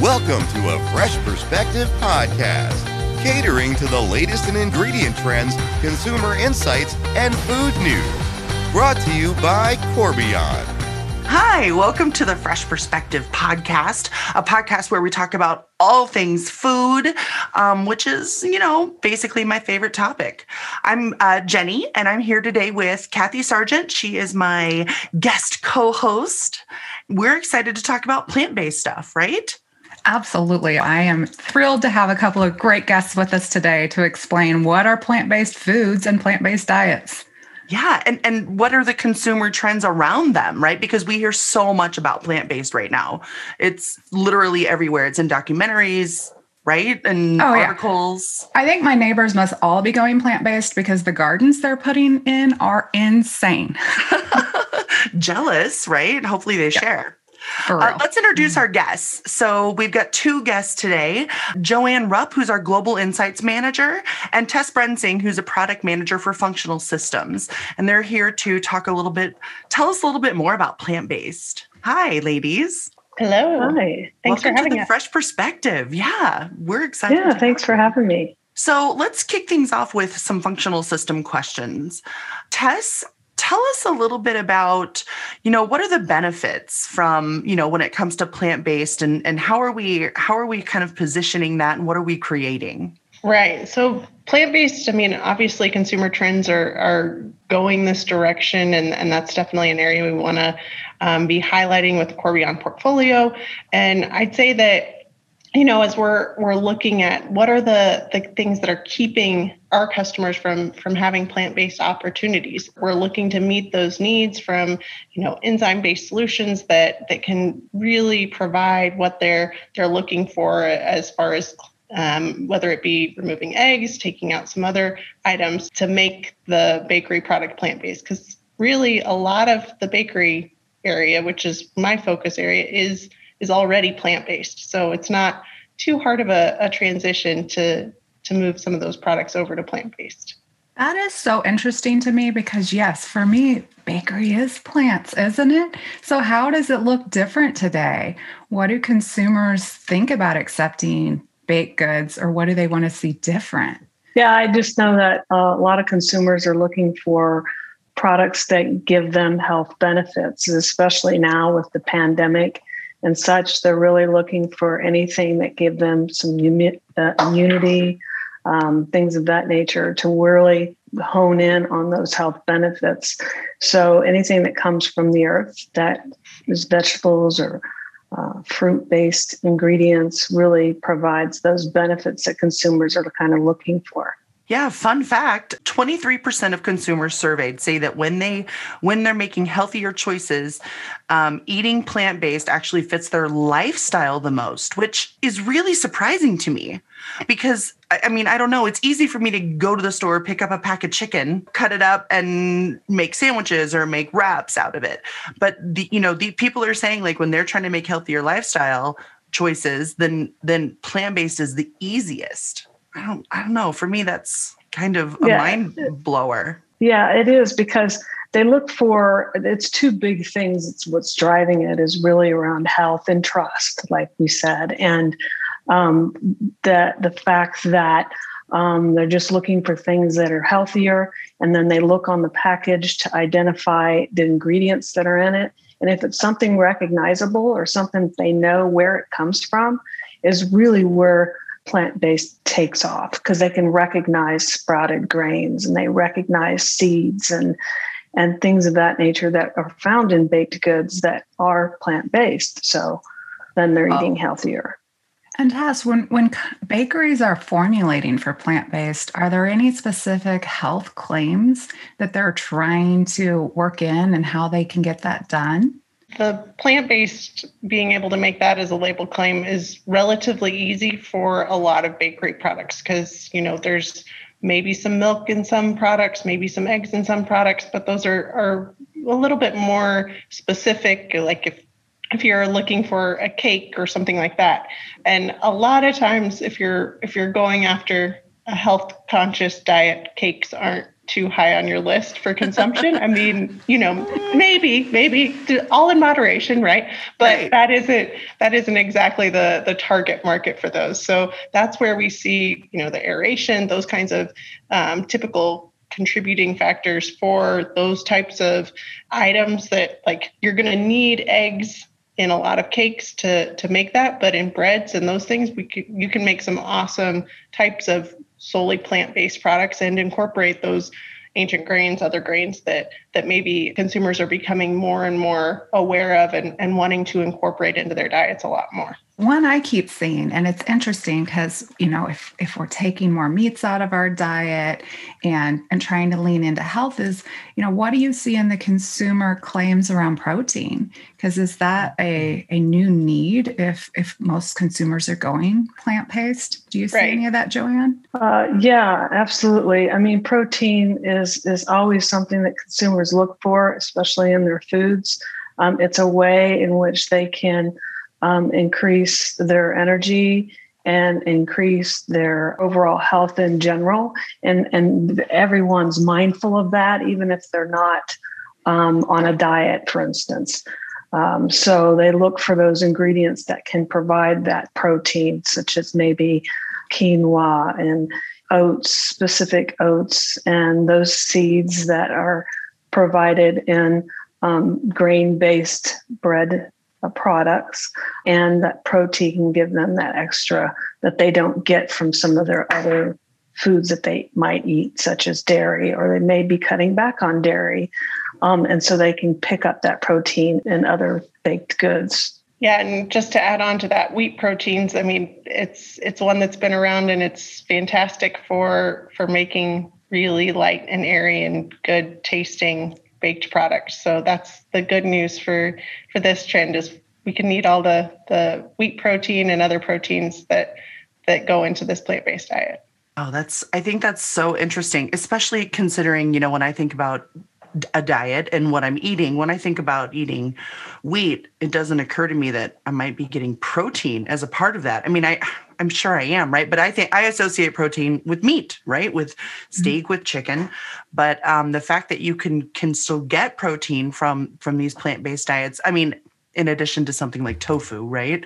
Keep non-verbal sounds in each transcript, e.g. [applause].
Welcome to a Fresh Perspective podcast, catering to the latest in ingredient trends, consumer insights, and food news. Brought to you by Corbion. Hi, welcome to the Fresh Perspective podcast, a podcast where we talk about all things food, um, which is, you know, basically my favorite topic. I'm uh, Jenny, and I'm here today with Kathy Sargent. She is my guest co host. We're excited to talk about plant based stuff, right? Absolutely. I am thrilled to have a couple of great guests with us today to explain what are plant based foods and plant based diets. Yeah, and and what are the consumer trends around them, right? Because we hear so much about plant-based right now. It's literally everywhere. It's in documentaries, right? And oh, articles. Yeah. I think my neighbors must all be going plant-based because the gardens they're putting in are insane. [laughs] [laughs] Jealous, right? Hopefully they yeah. share. Uh, let's introduce our guests. So we've got two guests today JoAnn Rupp, who's our Global Insights Manager, and Tess Brensing, who's a Product Manager for Functional Systems. And they're here to talk a little bit, tell us a little bit more about plant based. Hi, ladies. Hello. Hi. Thanks Welcome for having to the us. Fresh Perspective. Yeah, we're excited. Yeah, thanks for having me. So let's kick things off with some functional system questions. Tess, tell us a little bit about you know what are the benefits from you know when it comes to plant-based and and how are we how are we kind of positioning that and what are we creating? Right. So plant-based i mean obviously consumer trends are are going this direction and and that's definitely an area we want to um, be highlighting with the corbion portfolio. And i'd say that you know as we're we're looking at what are the the things that are keeping our customers from from having plant-based opportunities we're looking to meet those needs from you know enzyme-based solutions that that can really provide what they're they're looking for as far as um, whether it be removing eggs taking out some other items to make the bakery product plant-based because really a lot of the bakery area which is my focus area is is already plant-based. So it's not too hard of a, a transition to to move some of those products over to plant-based. That is so interesting to me because, yes, for me, bakery is plants, isn't it? So, how does it look different today? What do consumers think about accepting baked goods or what do they want to see different? Yeah, I just know that uh, a lot of consumers are looking for products that give them health benefits, especially now with the pandemic and such. They're really looking for anything that give them some uh, immunity, um, things of that nature to really hone in on those health benefits. So anything that comes from the earth that is vegetables or uh, fruit-based ingredients really provides those benefits that consumers are kind of looking for. Yeah, fun fact, 23% of consumers surveyed say that when they when they're making healthier choices, um, eating plant-based actually fits their lifestyle the most, which is really surprising to me. Because I mean, I don't know, it's easy for me to go to the store, pick up a pack of chicken, cut it up and make sandwiches or make wraps out of it. But the you know, the people are saying like when they're trying to make healthier lifestyle choices, then then plant-based is the easiest. I don't I don't know. For me, that's kind of a yeah. mind blower. Yeah, it is because they look for it's two big things. It's what's driving it is really around health and trust, like we said, and um, the the fact that um, they're just looking for things that are healthier, and then they look on the package to identify the ingredients that are in it. And if it's something recognizable or something they know where it comes from, is really where plant based takes off because they can recognize sprouted grains and they recognize seeds and and things of that nature that are found in baked goods that are plant based. So then they're eating oh. healthier. And Tess, when when bakeries are formulating for plant based, are there any specific health claims that they're trying to work in and how they can get that done? The plant-based being able to make that as a label claim is relatively easy for a lot of bakery products because you know there's maybe some milk in some products maybe some eggs in some products but those are are a little bit more specific like if if you're looking for a cake or something like that. And a lot of times if you're if you're going after a health conscious diet cakes aren't too high on your list for consumption. I mean, you know, maybe, maybe all in moderation, right? But right. that isn't that isn't exactly the the target market for those. So that's where we see, you know, the aeration, those kinds of um, typical contributing factors for those types of items that like you're going to need eggs in a lot of cakes to to make that but in breads and those things we can, you can make some awesome types of solely plant-based products and incorporate those ancient grains other grains that that maybe consumers are becoming more and more aware of and, and wanting to incorporate into their diets a lot more one I keep seeing, and it's interesting because you know if if we're taking more meats out of our diet and and trying to lean into health is you know what do you see in the consumer claims around protein? Because is that a a new need if if most consumers are going plant based? Do you see right. any of that, JoAnn? Uh, yeah, absolutely. I mean, protein is is always something that consumers look for, especially in their foods. Um, it's a way in which they can um, increase their energy and increase their overall health in general. And, and everyone's mindful of that, even if they're not um, on a diet, for instance. Um, so they look for those ingredients that can provide that protein, such as maybe quinoa and oats, specific oats, and those seeds that are provided in um, grain based bread uh, products and that protein can give them that extra that they don't get from some of their other foods that they might eat such as dairy or they may be cutting back on dairy um, and so they can pick up that protein in other baked goods. Yeah and just to add on to that wheat proteins i mean it's it's one that's been around and it's fantastic for for making really light and airy and good tasting baked products. So that's the good news for for this trend is we can eat all the the wheat protein and other proteins that that go into this plant-based diet. Oh, that's I think that's so interesting, especially considering, you know, when I think about a diet and what I'm eating, when I think about eating wheat, it doesn't occur to me that I might be getting protein as a part of that. I mean, I I'm sure I am, right? But I think I associate protein with meat, right? With mm-hmm. steak, mm-hmm. with chicken. But um, the fact that you can can still get protein from from these plant based diets, I mean, in addition to something like tofu, right,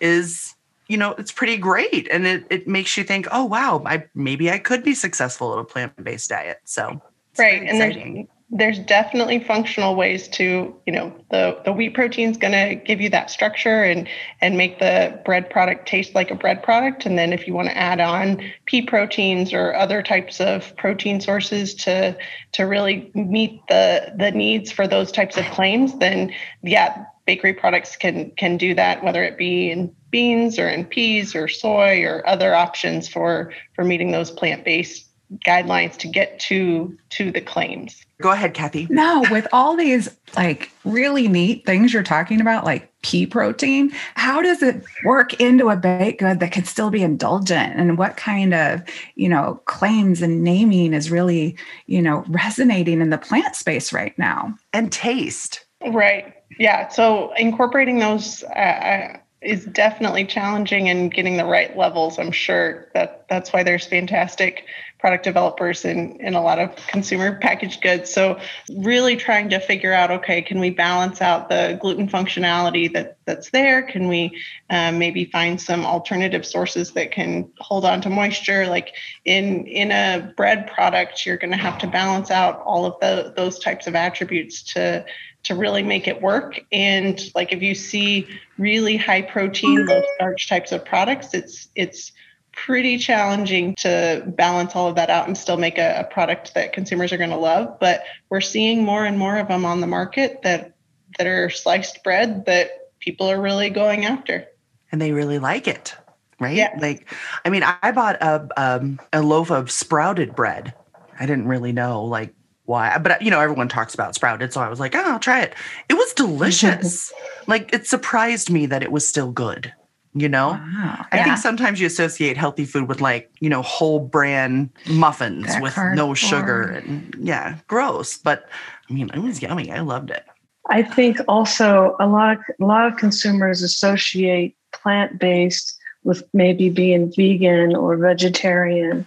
is you know it's pretty great, and it it makes you think, oh wow, I maybe I could be successful at a plant based diet. So right, and there's there's definitely functional ways to you know the the wheat protein is going to give you that structure and and make the bread product taste like a bread product. And then if you want to add on pea proteins or other types of protein sources to to really meet the the needs for those types of claims then yeah bakery products can can do that whether it be in beans or in peas or soy or other options for for meeting those plant-based guidelines to get to to the claims. Go ahead, Kathy. No, with all these like really neat things you're talking about, like pea protein, how does it work into a baked good that can still be indulgent? And what kind of, you know, claims and naming is really, you know, resonating in the plant space right now? And taste. Right. Yeah. So incorporating those uh, uh is definitely challenging and getting the right levels. I'm sure that that's why there's fantastic product developers in, in a lot of consumer packaged goods. So really trying to figure out, okay, can we balance out the gluten functionality that that's there? Can we um, maybe find some alternative sources that can hold on to moisture? Like in in a bread product, you're going to have to balance out all of the those types of attributes to to really make it work. And like if you see really high protein, low starch types of products, it's it's pretty challenging to balance all of that out and still make a, a product that consumers are going to love. But we're seeing more and more of them on the market that that are sliced bread that people are really going after. And they really like it, right? Yeah. Like, I mean, I bought a um, a loaf of sprouted bread. I didn't really know like why, but you know, everyone talks about sprouted, so I was like, oh, I'll try it. It was delicious. [laughs] like, it surprised me that it was still good you know wow. i yeah. think sometimes you associate healthy food with like you know whole bran muffins that with no sugar and yeah gross but i mean it was yummy i loved it i think also a lot of a lot of consumers associate plant-based with maybe being vegan or vegetarian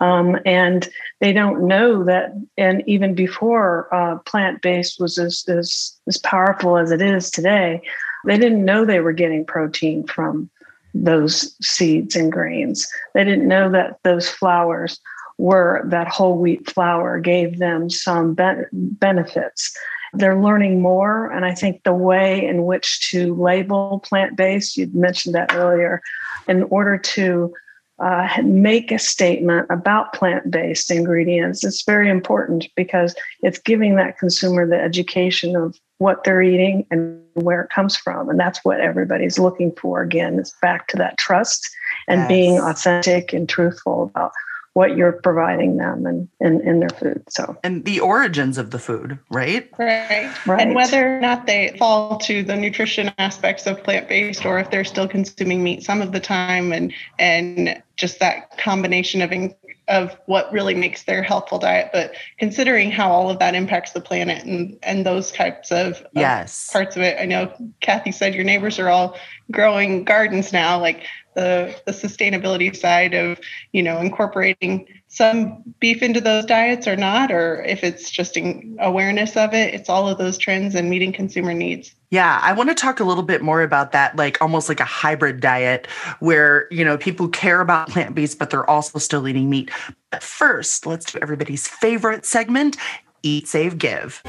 Um, and they don't know that, and even before uh, plant based was as, as, as powerful as it is today, they didn't know they were getting protein from those seeds and grains. They didn't know that those flours were that whole wheat flour gave them some be- benefits. They're learning more, and I think the way in which to label plant based, you mentioned that earlier, in order to uh, make a statement about plant based ingredients, it's very important because it's giving that consumer the education of what they're eating and where it comes from. And that's what everybody's looking for. Again, it's back to that trust and yes. being authentic and truthful about what you're providing them and in, in their food. So and the origins of the food, right? Right. Right. And whether or not they fall to the nutrition aspects of plant-based or if they're still consuming meat some of the time and and just that combination of in, of what really makes their healthful diet, but considering how all of that impacts the planet and and those types of, yes. Of parts of it. I know Kathy said your neighbors are all growing gardens now. Like the, the sustainability side of you know incorporating some beef into those diets or not or if it's just awareness of it it's all of those trends and meeting consumer needs yeah i want to talk a little bit more about that like almost like a hybrid diet where you know people care about plant-based but they're also still eating meat but first let's do everybody's favorite segment Eat, Save, Give.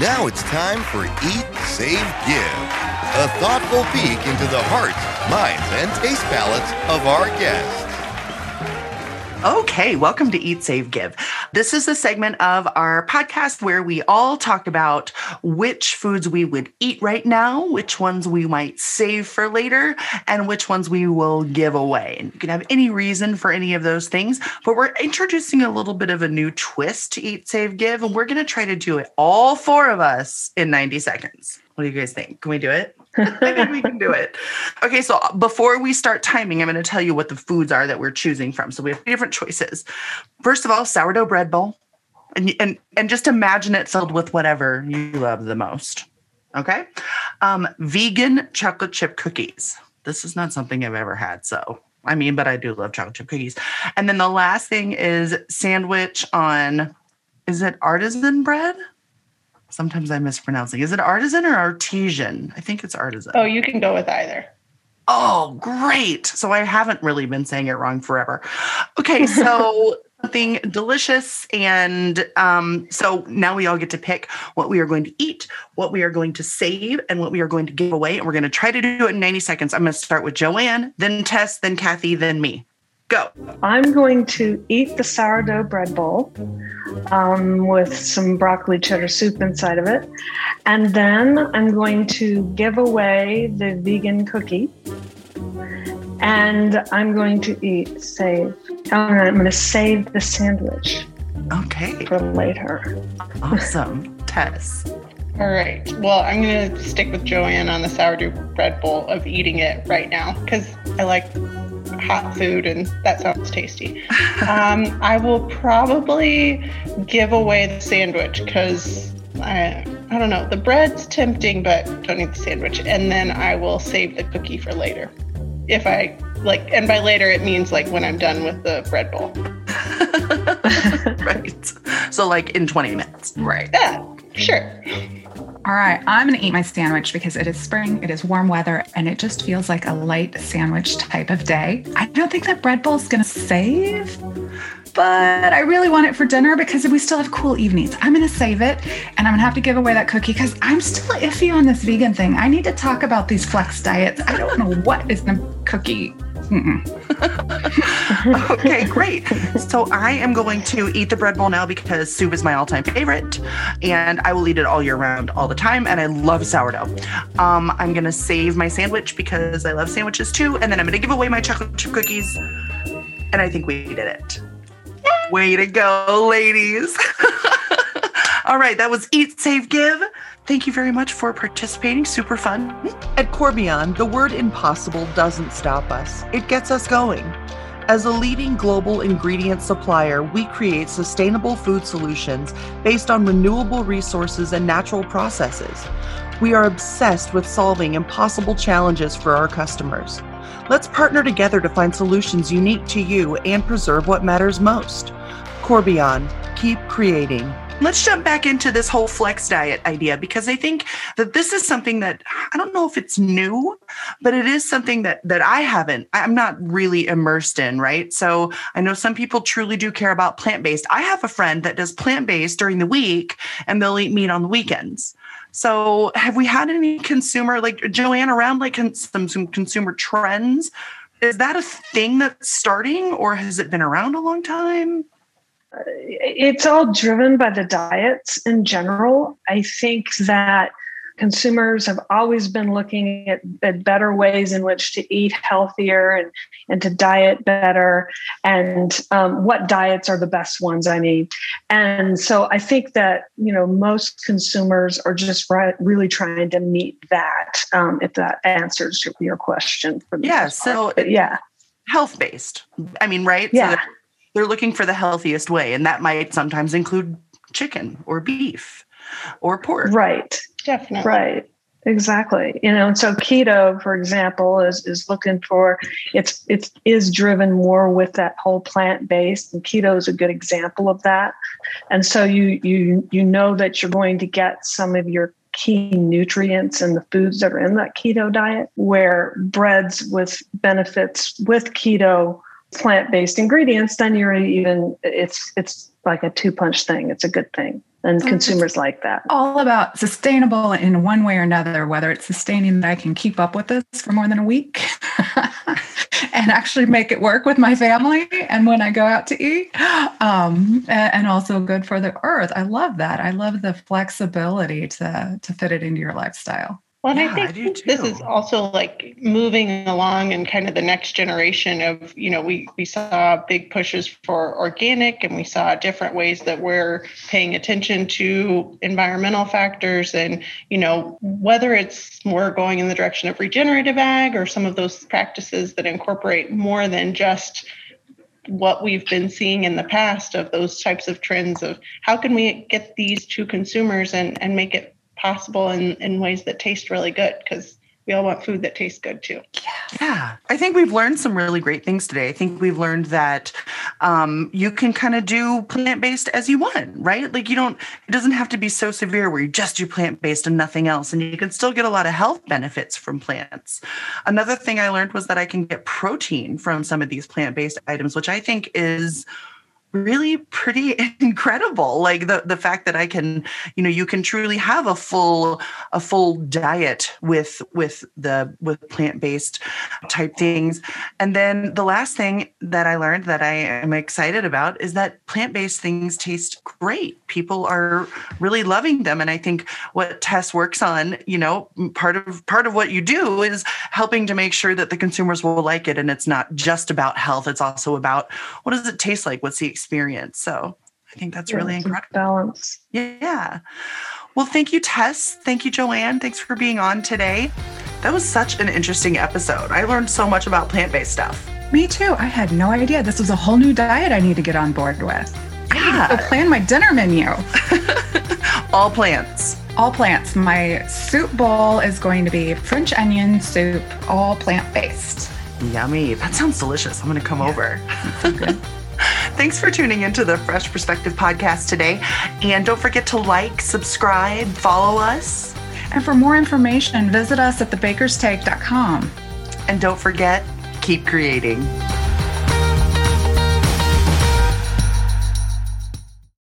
Now it's time for Eat, Save, Give a thoughtful peek into the hearts, minds, and taste palates of our guests. Okay, welcome to Eat, Save, Give. This is a segment of our podcast where we all talk about which foods we would eat right now, which ones we might save for later, and which ones we will give away. And you can have any reason for any of those things, but we're introducing a little bit of a new twist to Eat, Save, Give, and we're going to try to do it all four of us in 90 seconds. What do you guys think? Can we do it? I think we can do it. Okay, so before we start timing, I'm going to tell you what the foods are that we're choosing from. So we have three different choices. First of all, sourdough bread bowl. And, and, and just imagine it filled with whatever you love the most. Okay. Um, vegan chocolate chip cookies. This is not something I've ever had. So, I mean, but I do love chocolate chip cookies. And then the last thing is sandwich on, is it artisan bread? Sometimes I'm mispronouncing. Is it artisan or artesian? I think it's artisan. Oh, you can go with either. Oh, great. So I haven't really been saying it wrong forever. Okay, so [laughs] something delicious. And um, so now we all get to pick what we are going to eat, what we are going to save, and what we are going to give away. And we're going to try to do it in 90 seconds. I'm going to start with JoAnn, then Tess, then Kathy, then me. Go. I'm going to eat the sourdough bread bowl um, with some broccoli cheddar soup inside of it. And then I'm going to give away the vegan cookie. And I'm going to eat, save. I'm going to save the sandwich. Okay. For later. Awesome. [laughs] Tess. All right. Well, I'm going to stick with JoAnn on the sourdough bread bowl of eating it right now because I like hot food, and that sounds tasty. Um, I will probably give away the sandwich because I, I don't know. The bread's tempting, but don't eat the sandwich. And then I will save the cookie for later. If I like, and by later it means like when I'm done with the bread bowl. [laughs] right. So like in 20 minutes. Right. Yeah, sure. All right, I'm going to eat my sandwich because it is spring, it is warm weather, and it just feels like a light sandwich type of day. I don't think that bread bowl is going to save, but I really want it for dinner because we still have cool evenings. I'm going to save it and I'm going to have to give away that cookie because I'm still iffy on this vegan thing. I need to talk about these flex diets. I don't know what is the cookie [laughs] okay, great. So I am going to eat the bread bowl now because soup is my all-time favorite, and I will eat it all year round, all the time. And I love sourdough. Um, I'm gonna save my sandwich because I love sandwiches too, and then I'm gonna give away my chocolate chip cookies. And I think we did it. Way to go, ladies! [laughs] all right, that was Eat, Save, Give. Thank you very much for participating. Super fun. At Corbion, the word impossible doesn't stop us, it gets us going. As a leading global ingredient supplier, we create sustainable food solutions based on renewable resources and natural processes. We are obsessed with solving impossible challenges for our customers. Let's partner together to find solutions unique to you and preserve what matters most. Corbion, keep creating. Let's jump back into this whole flex diet idea because I think that this is something that I don't know if it's new, but it is something that that I haven't I'm not really immersed in, right? So I know some people truly do care about plant-based. I have a friend that does plant-based during the week and they'll eat meat on the weekends. So have we had any consumer like JoAnn around like some, some consumer trends? Is that a thing that's starting or has it been around a long time? It's all driven by the diets in general. I think that consumers have always been looking at, at better ways in which to eat healthier and, and to diet better. And um, what diets are the best ones i mean? And so i think that you know most consumers are just right, really trying to meet that um, if that answers your, your question yeah so yeah. health based i mean right? Yeah. so they're looking for the healthiest way and that might sometimes include chicken or beef or pork. Right. Definitely. Right. Exactly. You know and so keto for example is is looking for it's it's is driven more with that whole plant based and keto is a good example of that. And so you you you know that you're going to get some of your key nutrients in the foods that are in that keto diet where breads with benefits with keto plant-based ingredients, then you're even it's it's like a two-punch thing. It's a good thing. And mm-hmm. consumers like that. All about sustainable in one way or another, whether it's sustaining that I can keep up with this for more than a week [laughs] and actually make it work with my family and when I go out to eat. Um, and, and also good for the earth. I love that. I love the flexibility to to fit it into your lifestyle. Well, and yeah, I think I this is also like moving along and kind of the next generation of, you know, we, we saw big pushes for organic and we saw different ways that we're paying attention to environmental factors and, you know, whether it's more going in the direction of regenerative ag or some of those practices that incorporate more than just what we've been seeing in the past of those types of trends of how can we get these to consumers and, and make it possible in, in ways that taste really good because we all want food that tastes good too. Yeah. yeah. I think we've learned some really great things today. I think we've learned that um, you can kind of do plant based as you want, right? Like you don't, it doesn't have to be so severe where you just do plant based and nothing else. And you can still get a lot of health benefits from plants. Another thing I learned was that I can get protein from some of these plant based items, which I think is really pretty [laughs] incredible. Like the the fact that i can you know you can truly have a full a full diet with with the with plant-based type things. And then the last thing that i learned that i am excited about is that plant-based things taste great. People are really loving them. And i think what tess works on you know part of part of what you do is helping to make sure that the consumers will like it. And it's not just about health. It's also about what does it taste like? What's the experience. So I think that's yeah, really incredible. Balance. Yeah. Well, thank you, Tess. Thank you, JoAnn. Thanks for being on today. That was such an interesting episode. I learned so much about plant based stuff. Me too. I had no idea. This was a whole new diet I need to get on board with. Yeah. I plan my dinner menu. [laughs] All plants. All plants. My soup bowl is going to be French onion soup, all plant based. Yummy. That sounds delicious. I'm going to come yeah. over. [laughs] Thanks for tuning into the Fresh Perspective podcast today. And don't forget to like, subscribe, follow us. And for more information, visit us at thebakerstake.com. And don't forget, keep creating.